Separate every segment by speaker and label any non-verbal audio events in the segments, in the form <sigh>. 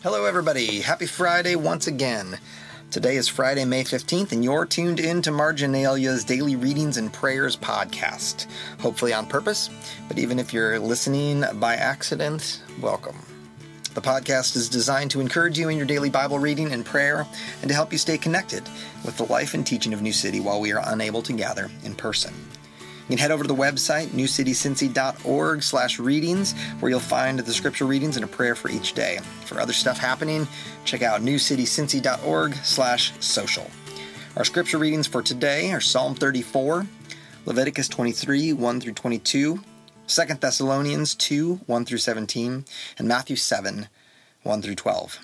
Speaker 1: Hello, everybody. Happy Friday once again. Today is Friday, May 15th, and you're tuned in to Marginalia's Daily Readings and Prayers podcast. Hopefully on purpose, but even if you're listening by accident, welcome. The podcast is designed to encourage you in your daily Bible reading and prayer and to help you stay connected with the life and teaching of New City while we are unable to gather in person. You can head over to the website, newcitycincy.org slash readings, where you'll find the scripture readings and a prayer for each day. For other stuff happening, check out newcitycincy.org slash social. Our scripture readings for today are Psalm 34, Leviticus 23, 1 through 22, 2 Thessalonians 2, 1 through 17, and Matthew 7, 1 through 12.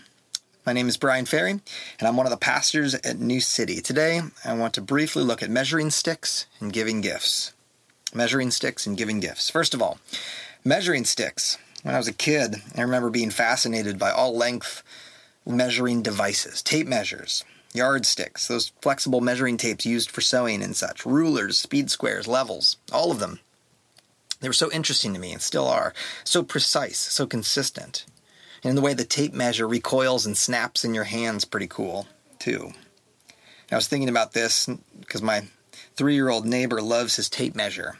Speaker 1: My name is Brian Ferry, and I'm one of the pastors at New City. Today, I want to briefly look at measuring sticks and giving gifts measuring sticks and giving gifts. First of all, measuring sticks. When I was a kid, I remember being fascinated by all length measuring devices, tape measures, yardsticks, those flexible measuring tapes used for sewing and such, rulers, speed squares, levels, all of them. They were so interesting to me and still are. So precise, so consistent. And the way the tape measure recoils and snaps in your hands, pretty cool, too. I was thinking about this because my three year old neighbor loves his tape measure.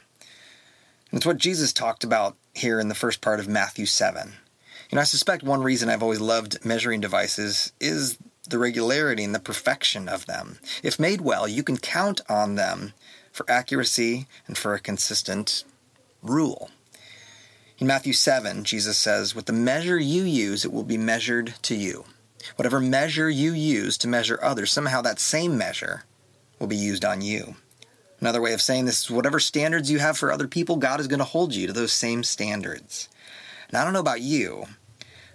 Speaker 1: It's what Jesus talked about here in the first part of Matthew 7. You know, I suspect one reason I've always loved measuring devices is the regularity and the perfection of them. If made well, you can count on them for accuracy and for a consistent rule. In Matthew 7, Jesus says, With the measure you use, it will be measured to you. Whatever measure you use to measure others, somehow that same measure will be used on you. Another way of saying this is whatever standards you have for other people, God is going to hold you to those same standards. And I don't know about you,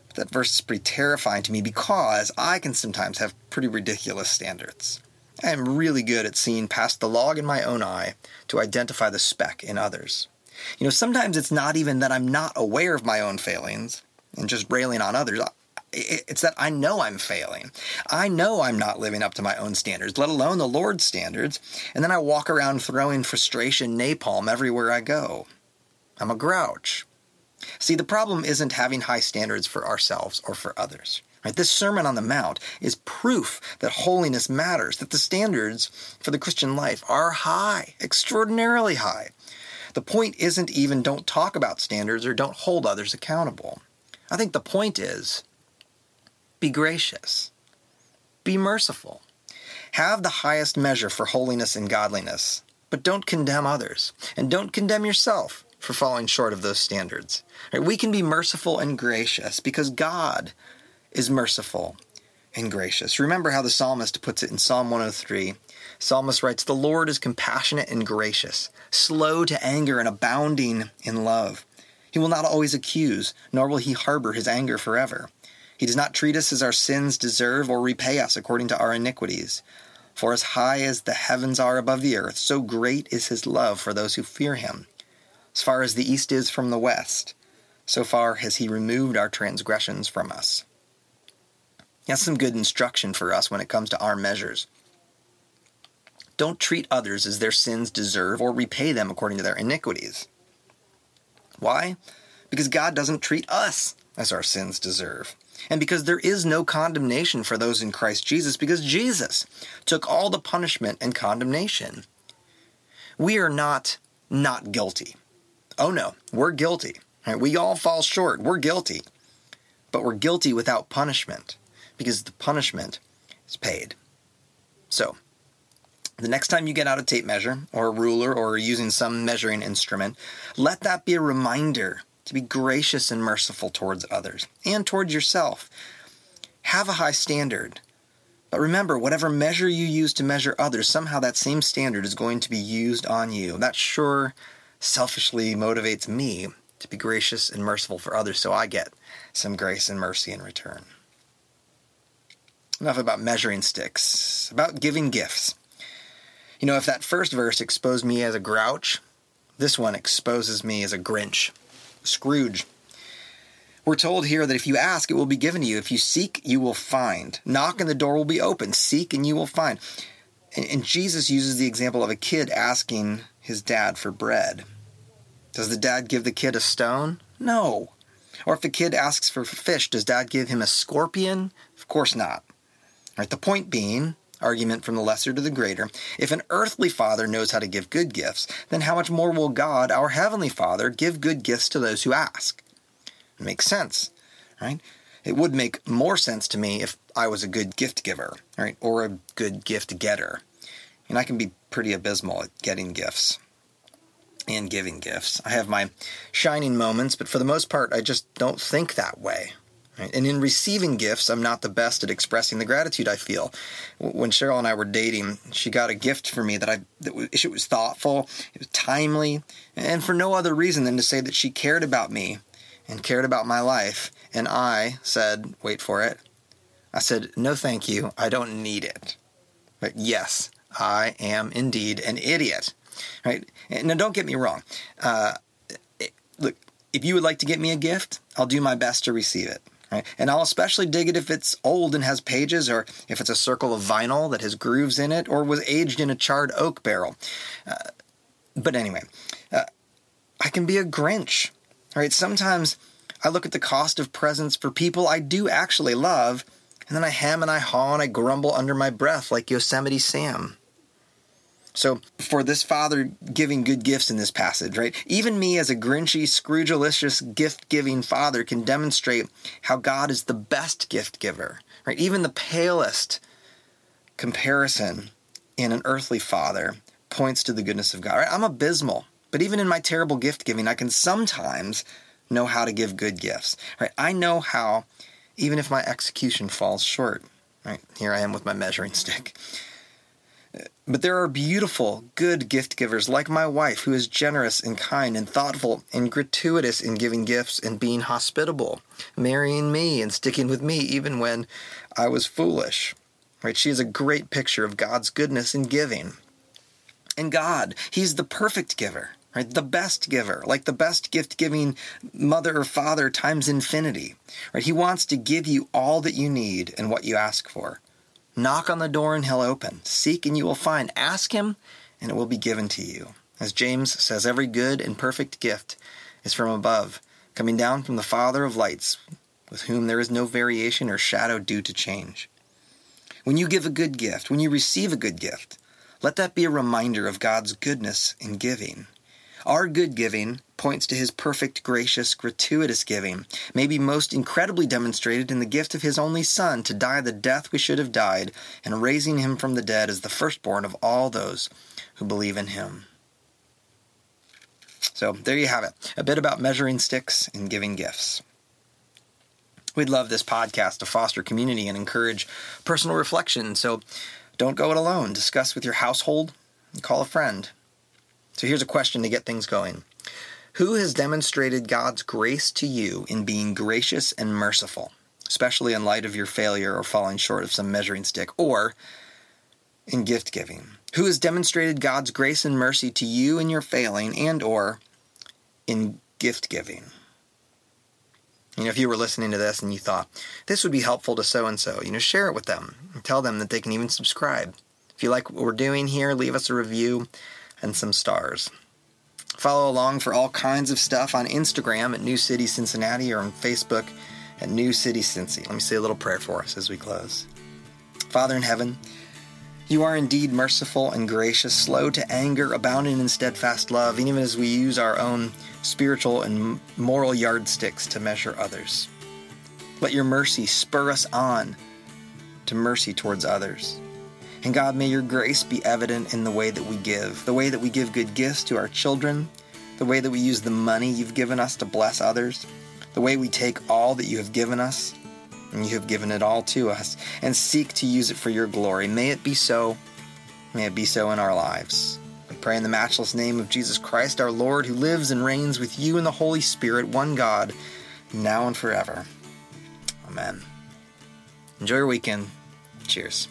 Speaker 1: but that verse is pretty terrifying to me because I can sometimes have pretty ridiculous standards. I am really good at seeing past the log in my own eye to identify the speck in others. You know, sometimes it's not even that I'm not aware of my own failings and just railing on others. It's that I know I'm failing. I know I'm not living up to my own standards, let alone the Lord's standards. And then I walk around throwing frustration napalm everywhere I go. I'm a grouch. See, the problem isn't having high standards for ourselves or for others. Right? This Sermon on the Mount is proof that holiness matters, that the standards for the Christian life are high, extraordinarily high. The point isn't even don't talk about standards or don't hold others accountable. I think the point is be gracious. Be merciful. Have the highest measure for holiness and godliness, but don't condemn others, and don't condemn yourself for falling short of those standards. We can be merciful and gracious because God is merciful and gracious. Remember how the psalmist puts it in Psalm 103. Psalmist writes, The Lord is compassionate and gracious, slow to anger and abounding in love. He will not always accuse, nor will he harbor his anger forever. He does not treat us as our sins deserve or repay us according to our iniquities. For as high as the heavens are above the earth, so great is his love for those who fear him. As far as the east is from the west, so far has he removed our transgressions from us. That's some good instruction for us when it comes to our measures. Don't treat others as their sins deserve or repay them according to their iniquities. Why? Because God doesn't treat us as our sins deserve and because there is no condemnation for those in Christ Jesus, because Jesus took all the punishment and condemnation. We are not not guilty. Oh no, we're guilty. Right? We all fall short. We're guilty. But we're guilty without punishment because the punishment is paid. So, the next time you get out a tape measure or a ruler or using some measuring instrument, let that be a reminder to be gracious and merciful towards others and towards yourself. Have a high standard. But remember, whatever measure you use to measure others, somehow that same standard is going to be used on you. That sure selfishly motivates me to be gracious and merciful for others so I get some grace and mercy in return. Enough about measuring sticks, about giving gifts. You know, if that first verse exposed me as a grouch, this one exposes me as a Grinch. Scrooge. We're told here that if you ask, it will be given to you. If you seek, you will find. Knock and the door will be open. Seek and you will find. And, Jesus uses the example of a kid asking his dad for bread. Does the dad give the kid a stone? No. Or if the kid asks for fish, does dad give him a scorpion? Of course not. Right, the point being, argument from the lesser to the greater, if an earthly father knows how to give good gifts, then how much more will God, our heavenly Father, give good gifts to those who ask? It makes sense, right? It would make more sense to me if I was a good gift giver, right? Or a good gift getter. And I can be pretty abysmal at getting gifts and giving gifts. I have my shining moments, but for the most part, I just don't think that way. Right? And in receiving gifts, I'm not the best at expressing the gratitude I feel. When Cheryl and I were dating, she got a gift for me that I that was, it was thoughtful, it was timely, and for no other reason than to say that she cared about me and cared about my life. And I said, wait for it. I said, no, thank you. I don't need it. But yes, I am indeed an idiot. Right? Now, don't get me wrong. Uh, look, if you would like to get me a gift, I'll do my best to receive it. Right? And I'll especially dig it if it's old and has pages, or if it's a circle of vinyl that has grooves in it, or was aged in a charred oak barrel. Uh, but anyway, uh, I can be a Grinch. Right? Sometimes I look at the cost of presents for people I do actually love, and then I hem and I haw and I grumble under my breath like Yosemite Sam. So, for this father giving good gifts in this passage, right? Even me as a grinchy, Scroogelicious gift giving father can demonstrate how God is the best gift giver, right? Even the palest comparison in an earthly father points to the goodness of God. Right? I'm abysmal, but even in my terrible gift giving, I can sometimes know how to give good gifts, right? I know how, even if my execution falls short, right? Here I am with my measuring <laughs> stick. But there are beautiful, good gift givers like my wife, who is generous and kind and thoughtful and gratuitous in giving gifts and being hospitable, marrying me and sticking with me even when I was foolish. Right? She is a great picture of God's goodness in giving. And God, He's the perfect giver, right? The best giver, like the best gift giving mother or father times infinity. Right? He wants to give you all that you need and what you ask for. Knock on the door and he'll open. Seek and you will find. Ask him and it will be given to you. As James says, every good and perfect gift is from above, coming down from the Father of lights, with whom there is no variation or shadow due to change. When you give a good gift, when you receive a good gift, let that be a reminder of God's goodness in giving. Our good giving points to his perfect, gracious, gratuitous giving, may be most incredibly demonstrated in the gift of his only Son to die the death we should have died, and raising him from the dead as the firstborn of all those who believe in him. So there you have it a bit about measuring sticks and giving gifts. We'd love this podcast to foster community and encourage personal reflection, so don't go it alone. Discuss with your household call a friend. So here's a question to get things going Who has demonstrated God's grace to you in being gracious and merciful, especially in light of your failure or falling short of some measuring stick, or in gift giving? Who has demonstrated God's grace and mercy to you in your failing and or in gift giving? You know, if you were listening to this and you thought this would be helpful to so and so, you know, share it with them and tell them that they can even subscribe. If you like what we're doing here, leave us a review and some stars. Follow along for all kinds of stuff on Instagram at New City Cincinnati or on Facebook at New City Cincy. Let me say a little prayer for us as we close. Father in heaven, you are indeed merciful and gracious, slow to anger, abounding in steadfast love, even as we use our own spiritual and moral yardsticks to measure others. Let your mercy spur us on to mercy towards others. And God, may your grace be evident in the way that we give, the way that we give good gifts to our children, the way that we use the money you've given us to bless others, the way we take all that you have given us, and you have given it all to us, and seek to use it for your glory. May it be so. May it be so in our lives. We pray in the matchless name of Jesus Christ, our Lord, who lives and reigns with you in the Holy Spirit, one God, now and forever. Amen. Enjoy your weekend. Cheers.